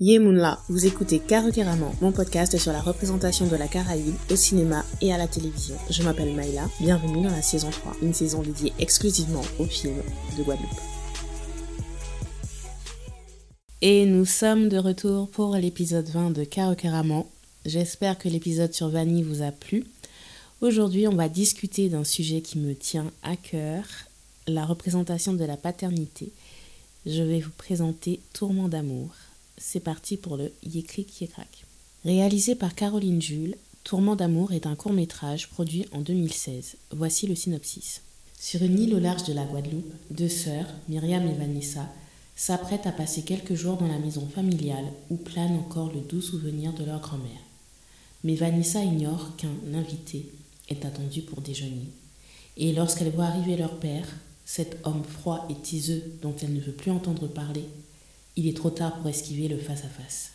Yemunla, vous écoutez Caraman, mon podcast sur la représentation de la Caraïbe au cinéma et à la télévision. Je m'appelle Maïla, bienvenue dans la saison 3, une saison dédiée exclusivement aux films de Guadeloupe. Et nous sommes de retour pour l'épisode 20 de Caraman. J'espère que l'épisode sur Vanille vous a plu. Aujourd'hui, on va discuter d'un sujet qui me tient à cœur, la représentation de la paternité. Je vais vous présenter Tourment d'amour c'est parti pour le Yécric Yécrac. Réalisé par Caroline Jules, Tourment d'amour est un court-métrage produit en 2016. Voici le synopsis. Sur une île au large de la Guadeloupe, deux sœurs, Myriam et Vanessa, s'apprêtent à passer quelques jours dans la maison familiale où plane encore le doux souvenir de leur grand-mère. Mais Vanessa ignore qu'un invité est attendu pour déjeuner. Et lorsqu'elle voit arriver leur père, cet homme froid et tiseux dont elle ne veut plus entendre parler, il est trop tard pour esquiver le face-à-face.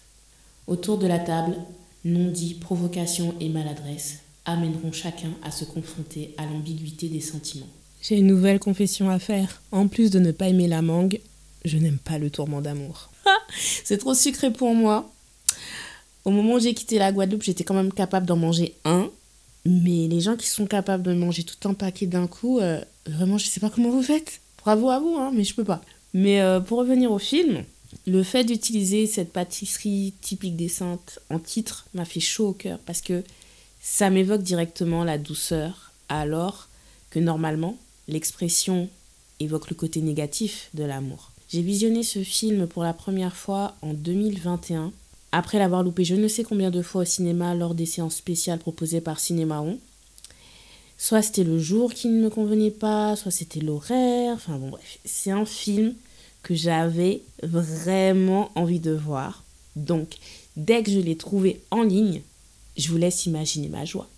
Autour de la table, non-dit, provocation et maladresse amèneront chacun à se confronter à l'ambiguïté des sentiments. J'ai une nouvelle confession à faire. En plus de ne pas aimer la mangue, je n'aime pas le tourment d'amour. C'est trop sucré pour moi. Au moment où j'ai quitté la Guadeloupe, j'étais quand même capable d'en manger un. Mais les gens qui sont capables de manger tout un paquet d'un coup, euh, vraiment, je sais pas comment vous faites. Bravo à vous, hein, mais je peux pas. Mais euh, pour revenir au film, le fait d'utiliser cette pâtisserie typique des Saintes en titre m'a fait chaud au cœur parce que ça m'évoque directement la douceur, alors que normalement, l'expression évoque le côté négatif de l'amour. J'ai visionné ce film pour la première fois en 2021, après l'avoir loupé je ne sais combien de fois au cinéma lors des séances spéciales proposées par Cinémaon. Soit c'était le jour qui ne me convenait pas, soit c'était l'horaire, enfin bon bref, c'est un film que j'avais vraiment envie de voir. Donc, dès que je l'ai trouvé en ligne, je vous laisse imaginer ma joie.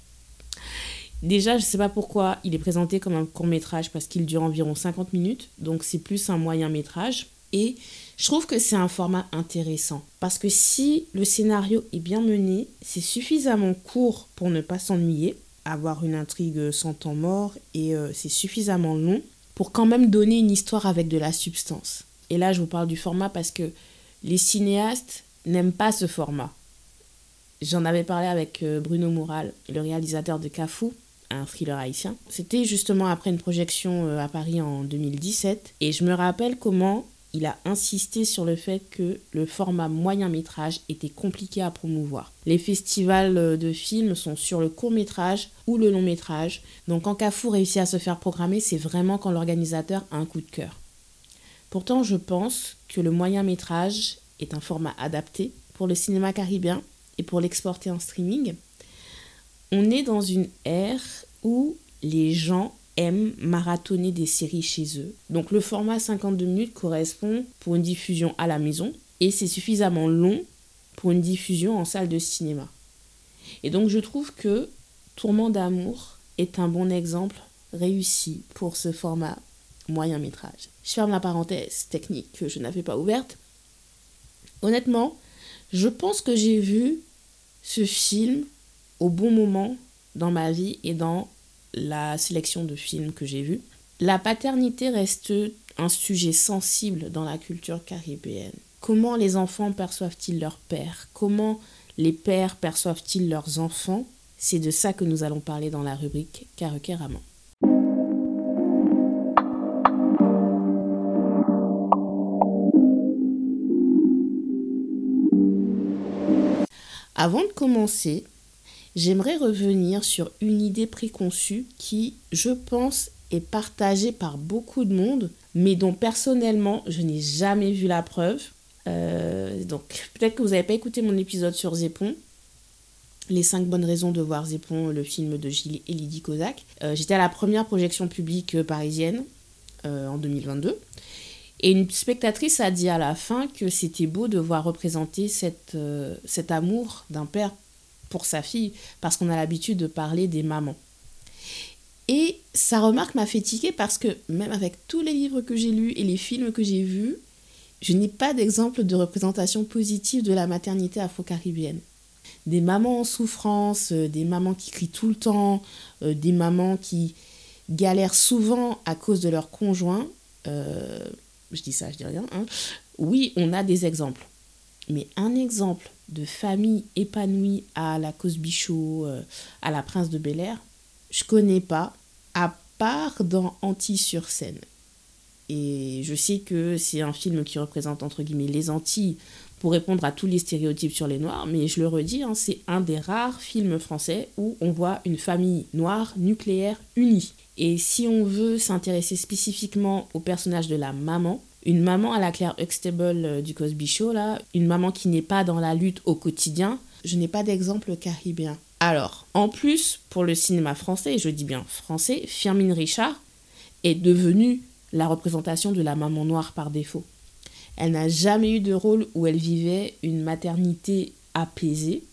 Déjà, je ne sais pas pourquoi il est présenté comme un court métrage parce qu'il dure environ 50 minutes, donc c'est plus un moyen métrage. Et je trouve que c'est un format intéressant parce que si le scénario est bien mené, c'est suffisamment court pour ne pas s'ennuyer, avoir une intrigue sans temps mort et euh, c'est suffisamment long pour quand même donner une histoire avec de la substance. Et là, je vous parle du format parce que les cinéastes n'aiment pas ce format. J'en avais parlé avec euh, Bruno Moural, le réalisateur de Cafou, un thriller haïtien. C'était justement après une projection euh, à Paris en 2017. Et je me rappelle comment il a insisté sur le fait que le format moyen métrage était compliqué à promouvoir. Les festivals euh, de films sont sur le court métrage ou le long métrage. Donc quand Cafou réussit à se faire programmer, c'est vraiment quand l'organisateur a un coup de cœur. Pourtant, je pense que le moyen métrage est un format adapté pour le cinéma caribéen et pour l'exporter en streaming. On est dans une ère où les gens aiment marathonner des séries chez eux. Donc le format 52 minutes correspond pour une diffusion à la maison et c'est suffisamment long pour une diffusion en salle de cinéma. Et donc je trouve que Tourment d'amour est un bon exemple réussi pour ce format moyen métrage. Je ferme la parenthèse technique que je n'avais pas ouverte. Honnêtement, je pense que j'ai vu ce film au bon moment dans ma vie et dans la sélection de films que j'ai vus. La paternité reste un sujet sensible dans la culture caribéenne. Comment les enfants perçoivent-ils leur père Comment les pères perçoivent-ils leurs enfants? C'est de ça que nous allons parler dans la rubrique Carequeraman. Avant de commencer, j'aimerais revenir sur une idée préconçue qui, je pense, est partagée par beaucoup de monde, mais dont personnellement, je n'ai jamais vu la preuve. Euh, donc, peut-être que vous n'avez pas écouté mon épisode sur Zépon. Les 5 bonnes raisons de voir Zépon, le film de Gilles et Lydie Kozak. Euh, j'étais à la première projection publique parisienne euh, en 2022. Et une spectatrice a dit à la fin que c'était beau de voir représenter euh, cet amour d'un père pour sa fille, parce qu'on a l'habitude de parler des mamans. Et sa remarque m'a fait tiquer parce que même avec tous les livres que j'ai lus et les films que j'ai vus, je n'ai pas d'exemple de représentation positive de la maternité afro-caribéenne. Des mamans en souffrance, euh, des mamans qui crient tout le temps, euh, des mamans qui galèrent souvent à cause de leur conjoint je dis ça, je dis rien, hein. oui, on a des exemples. Mais un exemple de famille épanouie à la Cosby Show, euh, à la Prince de Bel Air, je connais pas, à part dans Antilles-sur-Seine. Et je sais que c'est un film qui représente entre guillemets les Antilles pour répondre à tous les stéréotypes sur les Noirs, mais je le redis, hein, c'est un des rares films français où on voit une famille noire nucléaire unie. Et si on veut s'intéresser spécifiquement au personnage de la maman, une maman à la Claire Huxtable euh, du Cosby Show, là, une maman qui n'est pas dans la lutte au quotidien, je n'ai pas d'exemple caribéen. Alors, en plus, pour le cinéma français, et je dis bien français, Firmin Richard est devenue la représentation de la maman noire par défaut. Elle n'a jamais eu de rôle où elle vivait une maternité apaisée.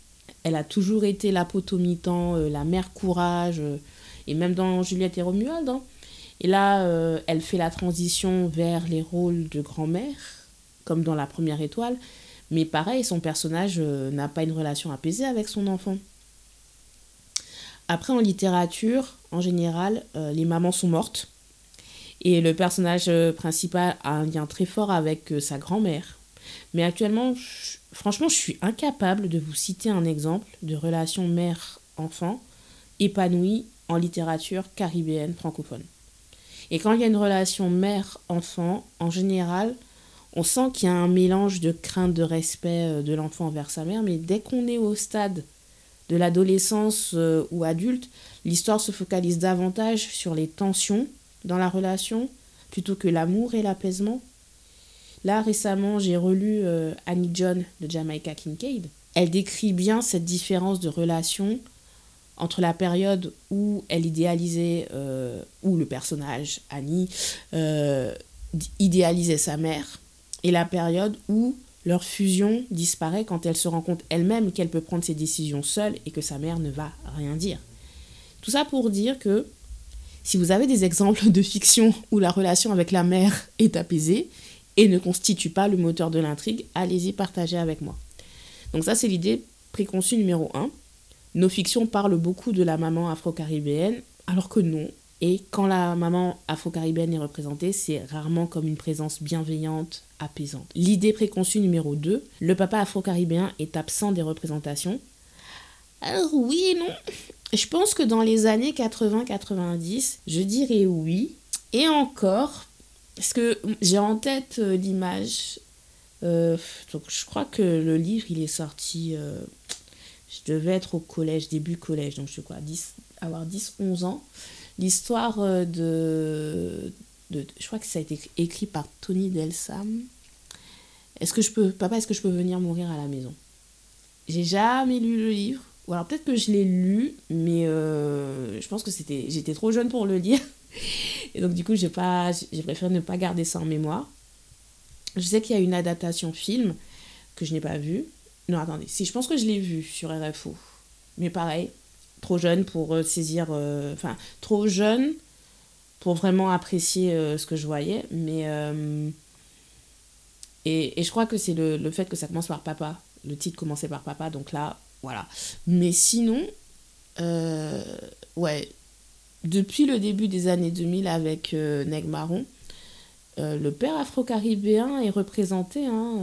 Elle a toujours été la potomitan, euh, la mère courage, euh, et même dans Juliette et Romuald. Hein. Et là, euh, elle fait la transition vers les rôles de grand-mère, comme dans La Première Étoile. Mais pareil, son personnage n'a pas une relation apaisée avec son enfant. Après, en littérature, en général, les mamans sont mortes. Et le personnage euh, principal a un lien très fort avec euh, sa grand-mère. Mais actuellement, franchement, je suis incapable de vous citer un exemple de relation mère-enfant épanouie en littérature caribéenne francophone. Et quand il y a une relation mère-enfant, en général, on sent qu'il y a un mélange de crainte, de respect euh, de l'enfant envers sa mère, mais dès qu'on est au stade de l'adolescence ou adulte, l'histoire se focalise davantage sur les tensions dans la relation plutôt que l'amour et l'apaisement. Là, récemment, j'ai relu euh, Annie John de Jamaica Kincaid. Elle décrit bien cette différence de relation entre la période où elle idéalisait, euh, où le personnage, Annie, euh, idéalisait sa mère, et la période où leur fusion disparaît quand elle se rend compte elle-même qu'elle peut prendre ses décisions seule et que sa mère ne va rien dire. Tout ça pour dire que si vous avez des exemples de fiction où la relation avec la mère est apaisée et ne constitue pas le moteur de l'intrigue, allez-y partager avec moi. Donc ça c'est l'idée préconçue numéro 1. Nos fictions parlent beaucoup de la maman afro-caribéenne, alors que non. Et quand la maman afro-caribéenne est représentée, c'est rarement comme une présence bienveillante, apaisante. L'idée préconçue numéro 2, le papa afro-caribéen est absent des représentations. Alors oui et non. Je pense que dans les années 80-90, je dirais oui. Et encore, parce que j'ai en tête euh, l'image. Euh, donc je crois que le livre, il est sorti. Euh, je devais être au collège, début collège, donc je sais quoi, 10, avoir 10-11 ans. L'histoire de, de, Je crois que ça a été écrit par Tony Delsam. Est-ce que je peux. Papa, est-ce que je peux venir mourir à la maison? J'ai jamais lu le livre ou alors peut-être que je l'ai lu, mais euh, je pense que c'était, j'étais trop jeune pour le lire. Et donc du coup, j'ai, pas, j'ai préféré ne pas garder ça en mémoire. Je sais qu'il y a une adaptation film que je n'ai pas vue. Non, attendez, si, je pense que je l'ai vue sur RFO. Mais pareil, trop jeune pour euh, saisir... Euh, enfin, trop jeune pour vraiment apprécier ce que je voyais. Mais... Et, et, je crois que c'est le, le fait que ça commence par papa. Le titre commençait par papa, donc là, voilà. Mais sinon, euh, ouais, depuis le début des années 2000 avec euh, Neg Marron, euh, le père afro-caribéen est représenté hein,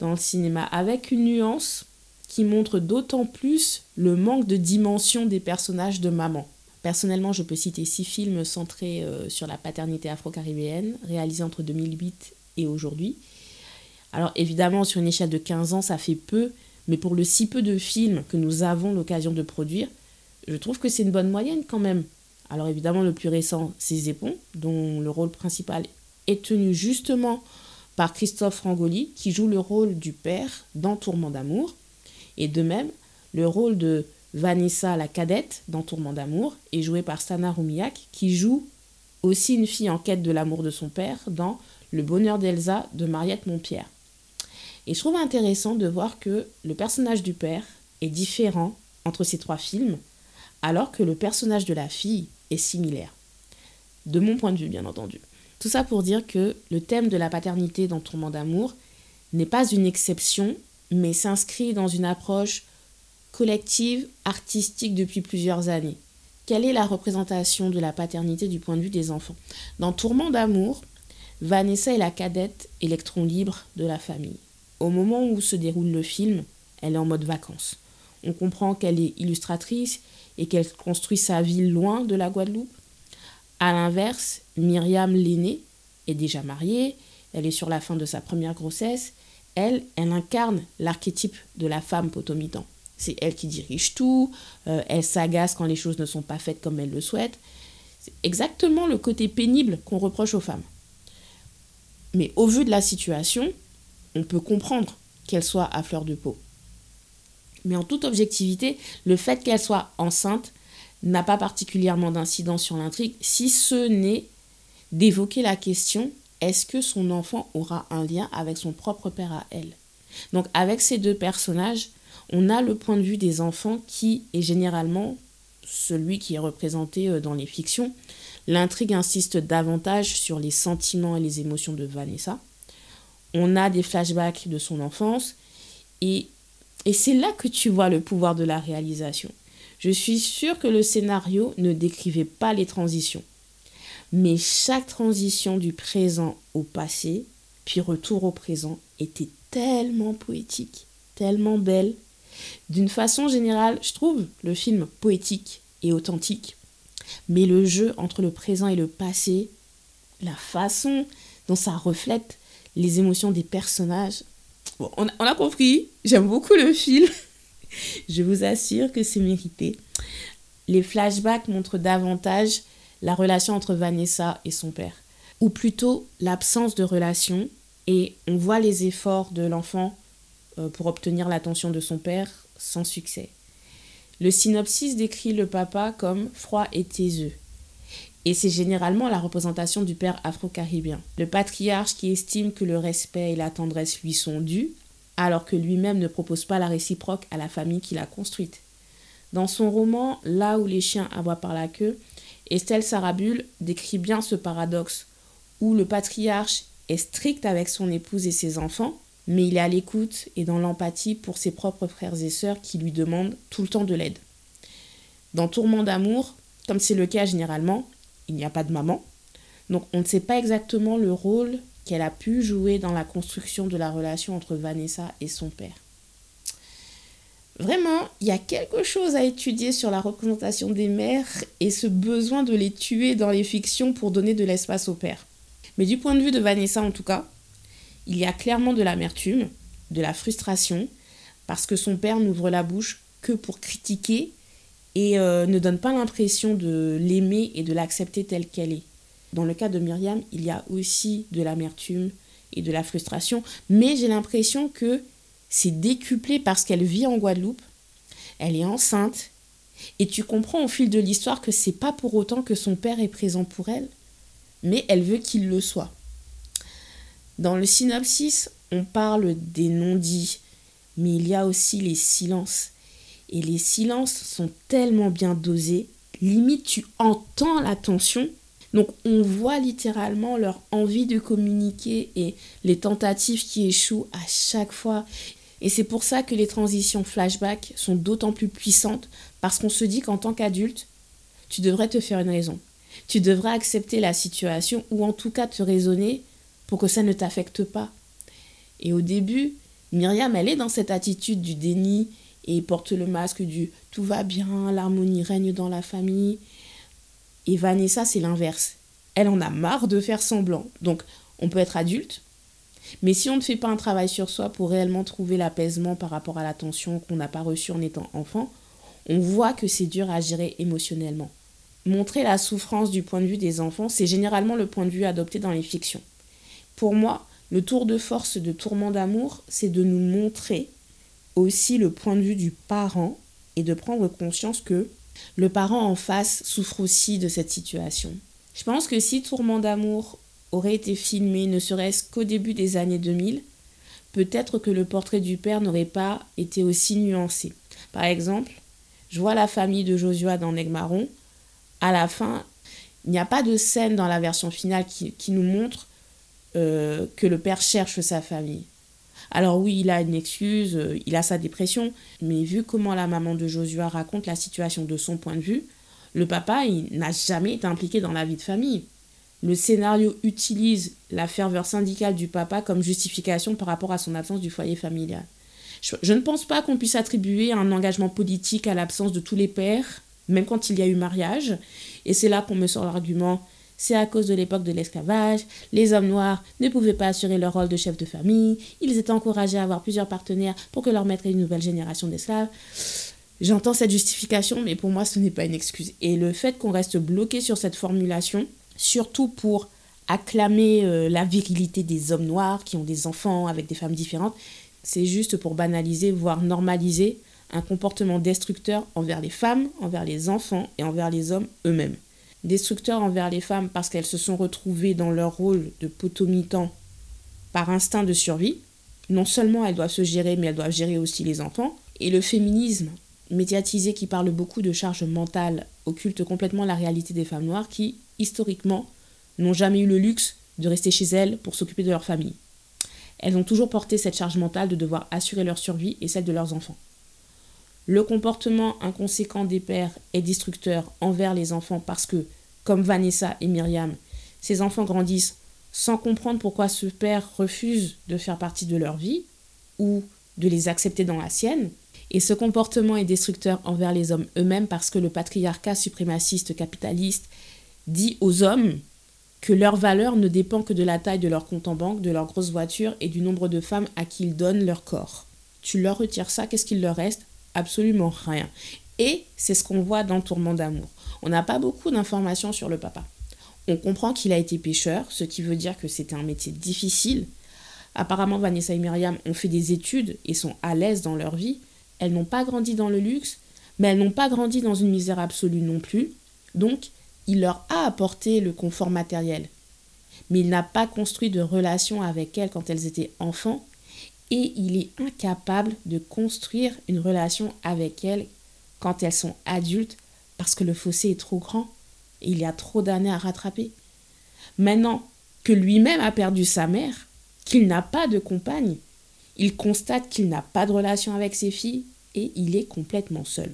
dans le cinéma avec une nuance qui montre d'autant plus le manque de dimension des personnages de maman. Personnellement, je peux citer six films centrés sur la paternité afro-caribéenne, réalisés entre 2008 et aujourd'hui. Alors évidemment, sur une échelle de 15 ans, ça fait peu, mais pour le si peu de films que nous avons l'occasion de produire, je trouve que c'est une bonne moyenne quand même. Alors évidemment, le plus récent, c'est Zépon, dont le rôle principal est tenu justement par Christophe Rangoli, qui joue le rôle du père dans Tourment d'amour. Et de même, le rôle de Vanessa la cadette dans Tourment d'amour est joué par Sana Roumiak, qui joue aussi une fille en quête de l'amour de son père dans Le bonheur d'Elsa de Mariette Montpierre. Et je trouve intéressant de voir que le personnage du père est différent entre ces trois films, alors que le personnage de la fille est similaire. De mon point de vue, bien entendu. Tout ça pour dire que le thème de la paternité dans Tourment d'amour n'est pas une exception, mais s'inscrit dans une approche collective, artistique depuis plusieurs années. Quelle est la représentation de la paternité du point de vue des enfants? Dans Tourment d'amour, Vanessa est la cadette électron libre de la famille. Au moment où se déroule le film, elle est en mode vacances. On comprend qu'elle est illustratrice et qu'elle construit sa ville loin de la Guadeloupe. À l'inverse, Myriam l'aînée est déjà mariée, elle est sur la fin de sa première grossesse. Elle, elle incarne l'archétype de la femme potomitan. C'est elle qui dirige tout, euh, elle s'agace quand les choses ne sont pas faites comme elle le souhaite. C'est exactement le côté pénible qu'on reproche aux femmes. Mais au vu de la situation, on peut comprendre qu'elle soit à fleur de peau. Mais en toute objectivité, le fait qu'elle soit enceinte n'a pas particulièrement d'incidence sur l'intrigue, si ce n'est d'évoquer la question est-ce que son enfant aura un lien avec son propre père à elle? Donc avec ces deux personnages, on a le point de vue des enfants qui est généralement celui qui est représenté euh, dans les fictions. L'intrigue insiste davantage sur les sentiments et les émotions de Vanessa. On a des flashbacks de son enfance et, et c'est là que tu vois le pouvoir de la réalisation. Je suis sûre que le scénario ne décrivait pas les transitions. Mais chaque transition du présent au passé, puis retour au présent, était tellement poétique, tellement belle. D'une façon générale, je trouve le film poétique et authentique. Mais le jeu entre le présent et le passé, la façon dont ça reflète les émotions des personnages. Bon, on, a, compris, j'aime beaucoup le film. je vous assure que c'est mérité. Les flashbacks montrent davantage la relation entre Vanessa et son père, ou plutôt l'absence de relation, et on voit les efforts de l'enfant euh, pour obtenir l'attention de son père sans succès. Le synopsis décrit le papa comme froid et taiseux. Et c'est généralement la représentation du père afro-caribéen. Le patriarche qui estime que le respect et la tendresse lui sont dus, alors que lui-même ne propose pas la réciproque à la famille qu'il a construite. Dans son roman Là où les chiens aboient par la queue, Estelle Sarabul décrit bien ce paradoxe où le patriarche est strict avec son épouse et ses enfants, mais il est à l'écoute et dans l'empathie pour ses propres frères et sœurs qui lui demandent tout le temps de l'aide. Dans Tourment d'amour, comme c'est le cas généralement, il n'y a pas de maman, donc on ne sait pas exactement le rôle qu'elle a pu jouer dans la construction de la relation entre Vanessa et son père. Vraiment, il y a quelque chose à étudier sur la représentation des mères et ce besoin de les tuer dans les fictions pour donner de l'espace au père. Mais du point de vue de Vanessa en tout cas, il y a clairement de l'amertume, de la frustration, parce que son père n'ouvre la bouche que pour critiquer et euh, ne donne pas l'impression de l'aimer et de l'accepter telle qu'elle est. Dans le cas de Myriam, il y a aussi de l'amertume et de la frustration, mais j'ai l'impression que c'est décuplé parce qu'elle vit en Guadeloupe, elle est enceinte, et tu comprends au fil de l'histoire que c'est pas pour autant que son père est présent pour elle, mais elle veut qu'il le soit. Dans le synopsis, on parle des non-dits, mais il y a aussi les silences. Et les silences sont tellement bien dosés, limite tu entends la tension. Donc on voit littéralement leur envie de communiquer et les tentatives qui échouent à chaque fois. Et c'est pour ça que les transitions flashback sont d'autant plus puissantes, parce qu'on se dit qu'en tant qu'adulte, tu devrais te faire une raison. Tu devrais accepter la situation, ou en tout cas te raisonner pour que ça ne t'affecte pas. Et au début, Myriam, elle est dans cette attitude du déni et porte le masque du tout va bien, l'harmonie règne dans la famille. Et Vanessa, c'est l'inverse. Elle en a marre de faire semblant. Donc, on peut être adulte, mais si on ne fait pas un travail sur soi pour réellement trouver l'apaisement par rapport à l'attention qu'on n'a pas reçue en étant enfant, on voit que c'est dur à gérer émotionnellement. Montrer la souffrance du point de vue des enfants, c'est généralement le point de vue adopté dans les fictions. Pour moi, le tour de force de Tourment d'amour, c'est de nous montrer aussi le point de vue du parent et de prendre conscience que le parent en face souffre aussi de cette situation. Je pense que si Tourment d'amour aurait été filmé ne serait-ce qu'au début des années 2000, peut-être que le portrait du père n'aurait pas été aussi nuancé. Par exemple, je vois la famille de Josua dans Negmaron. À la fin, il n'y a pas de scène dans la version finale qui, nous montre euh, que le père cherche sa famille. Alors oui, il a une excuse, euh, il a sa dépression, mais vu comment la maman de Josua raconte la situation de son point de vue, le papa, il n'a jamais été impliqué dans la vie de famille. le scénario utilise la ferveur syndicale du papa comme justification par rapport à son absence du foyer familial. Je, ne pense pas qu'on puisse attribuer un engagement politique à l'absence de tous les pères, même quand il y a eu mariage. Et c'est là qu'on me sort l'argument c'est à cause de l'époque de l'esclavage, les hommes noirs ne pouvaient pas assurer leur rôle de chef de famille, ils étaient encouragés à avoir plusieurs partenaires pour que leur maître ait une nouvelle génération d'esclaves. J'entends cette justification, mais pour moi, ce n'est pas une excuse. Et le fait qu'on reste bloqué sur cette formulation, surtout pour acclamer euh, la virilité des hommes noirs qui ont des enfants avec des femmes différentes, c'est juste pour banaliser, voire normaliser un comportement destructeur envers les femmes, envers les enfants et envers les hommes eux-mêmes. Destructeur envers les femmes parce qu'elles se sont retrouvées dans leur rôle de potomitan par instinct de survie. Non seulement elles doivent se gérer, mais elles doivent gérer aussi les enfants. Et le féminisme médiatisé qui parle beaucoup de charge mentale occulte complètement la réalité des femmes noires qui, historiquement, n'ont jamais eu le luxe de rester chez elles pour s'occuper de leur famille. Elles ont toujours porté cette charge mentale de devoir assurer leur survie et celle de leurs enfants. Le comportement inconséquent des pères est destructeur envers les enfants parce que, comme Vanessa et Myriam, ces enfants grandissent sans comprendre pourquoi ce père refuse de faire partie de leur vie ou de les accepter dans la sienne. Et ce comportement est destructeur envers les hommes eux-mêmes parce que le patriarcat suprémaciste capitaliste dit aux hommes que leur valeur ne dépend que de la taille de leur compte en banque, de leur grosse voiture et du nombre de femmes à qui ils donnent leur corps. Tu leur retires ça, qu'est-ce qu'il leur reste? Absolument rien. Et c'est ce qu'on voit dans tourment d'amour. On n'a pas beaucoup d'informations sur le papa. On comprend qu'il a été pêcheur, ce qui veut dire que c'était un métier difficile. Apparemment, Vanessa et Myriam ont fait des études et sont à l'aise dans leur vie. Elles n'ont pas grandi dans le luxe, mais elles n'ont pas grandi dans une misère absolue non plus. Donc, il leur a apporté le confort matériel. Mais il n'a pas construit de relation avec elles quand elles étaient enfants et il est incapable de construire une relation avec elles quand elles sont adultes parce que le fossé est trop grand et il y a trop d'années à rattraper. Maintenant que lui-même a perdu sa mère, qu'il n'a pas de compagne, il constate qu'il n'a pas de relation avec ses filles et il est complètement seul.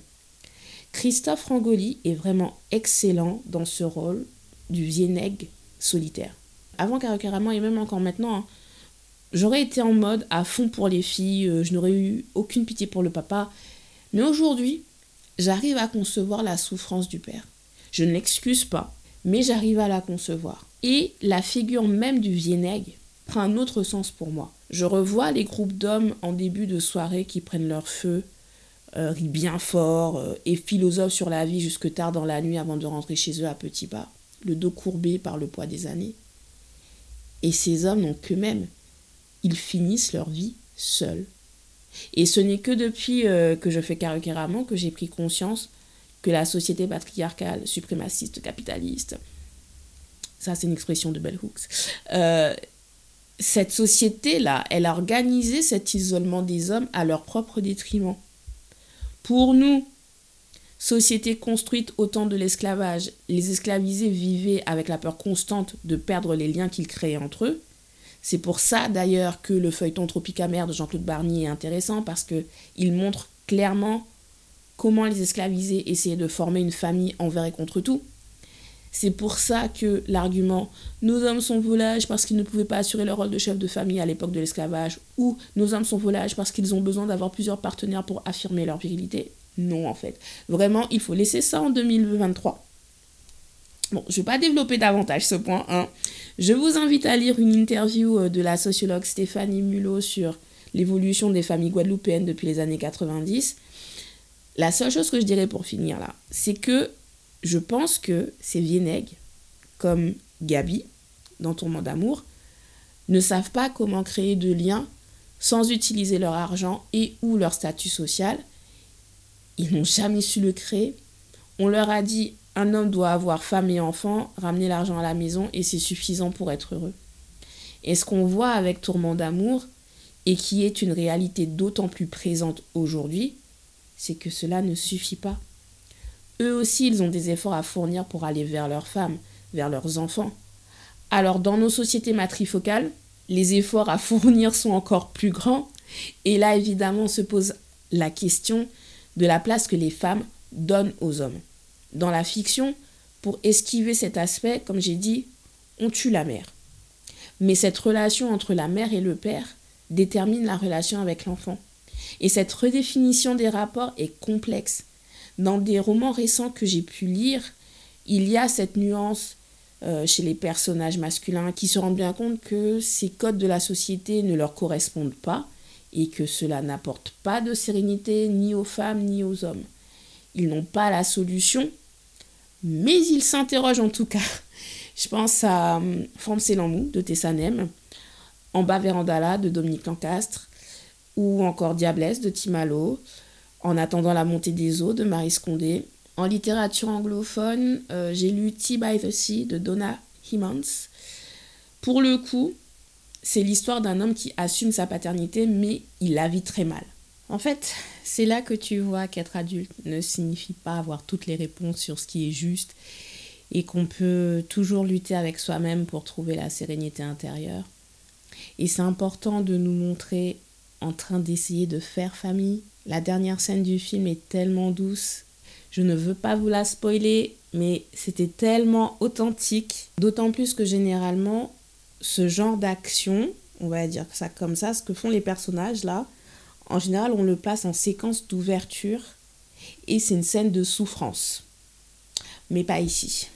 Christophe Rangoli est vraiment excellent dans ce rôle du Vieneg solitaire. Avant Caracarama et même encore maintenant, hein, J'aurais été en mode à fond pour les filles, euh, je n'aurais eu aucune pitié pour le papa. Mais aujourd'hui, j'arrive à concevoir la souffrance du père. Je ne l'excuse pas, mais j'arrive à la concevoir. Et la figure même du Vieneg prend un autre sens pour moi. Je revois les groupes d'hommes en début de soirée qui prennent leur feu, euh, rient bien fort euh, et philosophent sur la vie jusque tard dans la nuit avant de rentrer chez eux à petits pas, le dos courbé par le poids des années. Et ces hommes n'ont qu'eux-mêmes ils finissent leur vie seuls. Et ce n'est que depuis euh, que je fais Karakéramon que j'ai pris conscience que la société patriarcale, suprémaciste, capitaliste, ça c'est une expression de Bell Hooks, euh, cette société-là, elle a organisé cet isolement des hommes à leur propre détriment. Pour nous, société construite au temps de l'esclavage, les esclavisés vivaient avec la peur constante de perdre les liens qu'ils créaient entre eux. C'est pour ça d'ailleurs que le feuilleton Tropicamère de Jean-Claude Barnier est intéressant parce qu'il montre clairement comment les esclavisés essayaient de former une famille envers et contre tout. C'est pour ça que l'argument nos hommes sont volages parce qu'ils ne pouvaient pas assurer leur rôle de chef de famille à l'époque de l'esclavage ou nos hommes sont volages parce qu'ils ont besoin d'avoir plusieurs partenaires pour affirmer leur virilité. Non, en fait. Vraiment, il faut laisser ça en 2023. Bon, je ne vais pas développer davantage ce point. Hein. Je vous invite à lire une interview euh, de la sociologue Stéphanie Mulot sur l'évolution des familles guadeloupéennes depuis les années 90. La seule chose que je dirais pour finir là, c'est que je pense que ces Vieneg, comme Gabi, dans Tourment d'amour, ne savent pas comment créer de liens sans utiliser leur argent et ou leur statut social. Ils n'ont jamais su le créer. On leur a dit un homme doit avoir femme et enfants, ramener l'argent à la maison et c'est suffisant pour être heureux. Et ce qu'on voit avec Tourment d'amour, et qui est une réalité d'autant plus présente aujourd'hui, c'est que cela ne suffit pas. Eux aussi, ils ont des efforts à fournir pour aller vers leurs femmes, vers leurs enfants. Alors dans nos sociétés matrifocales, les efforts à fournir sont encore plus grands, et là évidemment se pose la question de la place que les femmes donnent aux hommes dans la fiction, pour esquiver cet aspect, comme j'ai dit, on tue la mère. Mais cette relation entre la mère et le père détermine la relation avec l'enfant. Et cette redéfinition des rapports est complexe. Dans des romans récents que j'ai pu lire, il y a cette nuance euh, chez les personnages masculins qui se rendent bien compte que ces codes de la société ne leur correspondent pas et que cela n'apporte pas de sérénité ni aux femmes ni aux hommes. Ils n'ont pas la solution, mais ils s'interrogent en tout cas. Je pense à hum, Forme Lamou de Tessanem, En bas Vérandala de Dominique Lancastre, ou encore Diablesse de Timalo, En attendant la montée des eaux de Marie Scondé, en littérature anglophone, euh, j'ai lu Tea by the Sea de Donna Himmons. Pour le coup, c'est l'histoire d'un homme qui assume sa paternité, mais il la vit très mal. En fait, c'est là que tu vois qu'être adulte ne signifie pas avoir toutes les réponses sur ce qui est juste et qu'on peut toujours lutter avec soi-même pour trouver la sérénité intérieure. Et c'est important de nous montrer en train d'essayer de faire famille. La dernière scène du film est tellement douce je ne veux pas vous la spoiler, mais c'était tellement authentique. D'autant plus que généralement, ce genre d'action, on va dire ça comme ça, ce que font les personnages là, en général, on le passe en séquence d'ouverture et c'est une scène de souffrance. Mais pas ici.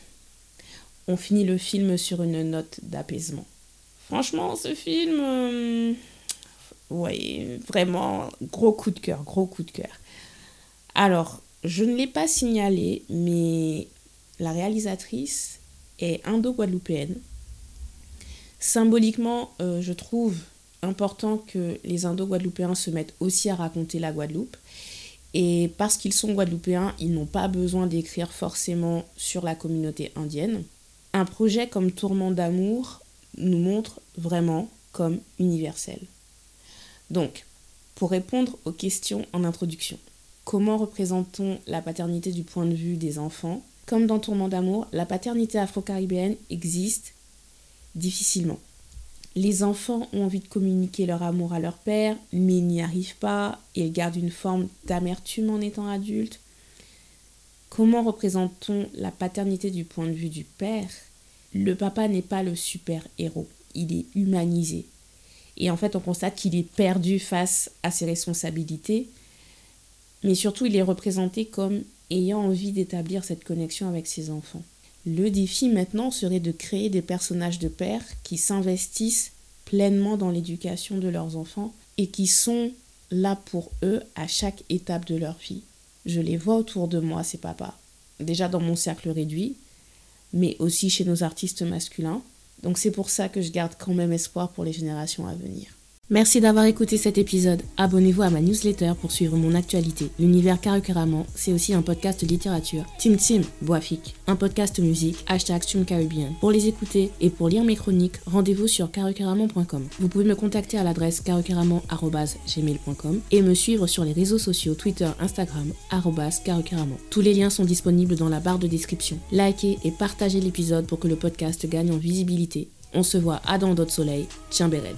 On finit le film sur une note d'apaisement. Franchement, ce film, euh, vraiment gros coup de cœur, gros coup de cœur. Alors, je ne l'ai pas signalé, mais la réalisatrice est indo-guadeloupéenne. Symboliquement, euh, je trouve important que les indo-guadeloupéens se mettent aussi à raconter la Guadeloupe. Et parce qu'ils sont guadeloupéens, ils n'ont pas besoin d'écrire forcément sur la communauté indienne. Un projet comme Tourment d'amour nous montre vraiment comme universel. Donc, pour répondre aux questions en introduction, Comment représentons la paternité du point de vue des enfants? Comme dans Tourment d'amour, la paternité afro-caribéenne existe difficilement. Les enfants ont envie de communiquer leur amour à leur père, mais ils n'y arrivent pas et ils gardent une forme d'amertume en étant adultes. Comment représentons la paternité du point de vue du père? Le papa n'est pas le super-héros, il est humanisé. Et en fait, on constate qu'il est perdu face à ses responsabilités mais surtout il est représenté comme ayant envie d'établir cette connexion avec ses enfants. Le défi maintenant serait de créer des personnages de pères qui s'investissent pleinement dans l'éducation de leurs enfants et qui sont là pour eux à chaque étape de leur vie. Je les vois autour de moi, ces papas. Déjà dans mon cercle réduit, mais aussi chez nos artistes masculins. Donc c'est pour ça que je garde quand même espoir pour les générations à venir. Merci d'avoir écouté cet épisode. Abonnez-vous à ma newsletter pour suivre mon actualité. L'univers Carrément, c'est aussi un podcast littérature. Tim Tim, Boafik, un podcast musique, hashtag Caribbean. Pour les écouter et pour lire mes chroniques, rendez-vous sur carrément.com. Vous pouvez me contacter à l'adresse carrément.gmail.com et me suivre sur les réseaux sociaux Twitter, Instagram, carrément. Tous les liens sont disponibles dans la barre de description. Likez et partagez l'épisode pour que le podcast gagne en visibilité. On se voit à dans d'autres soleils. Tiens, Béred.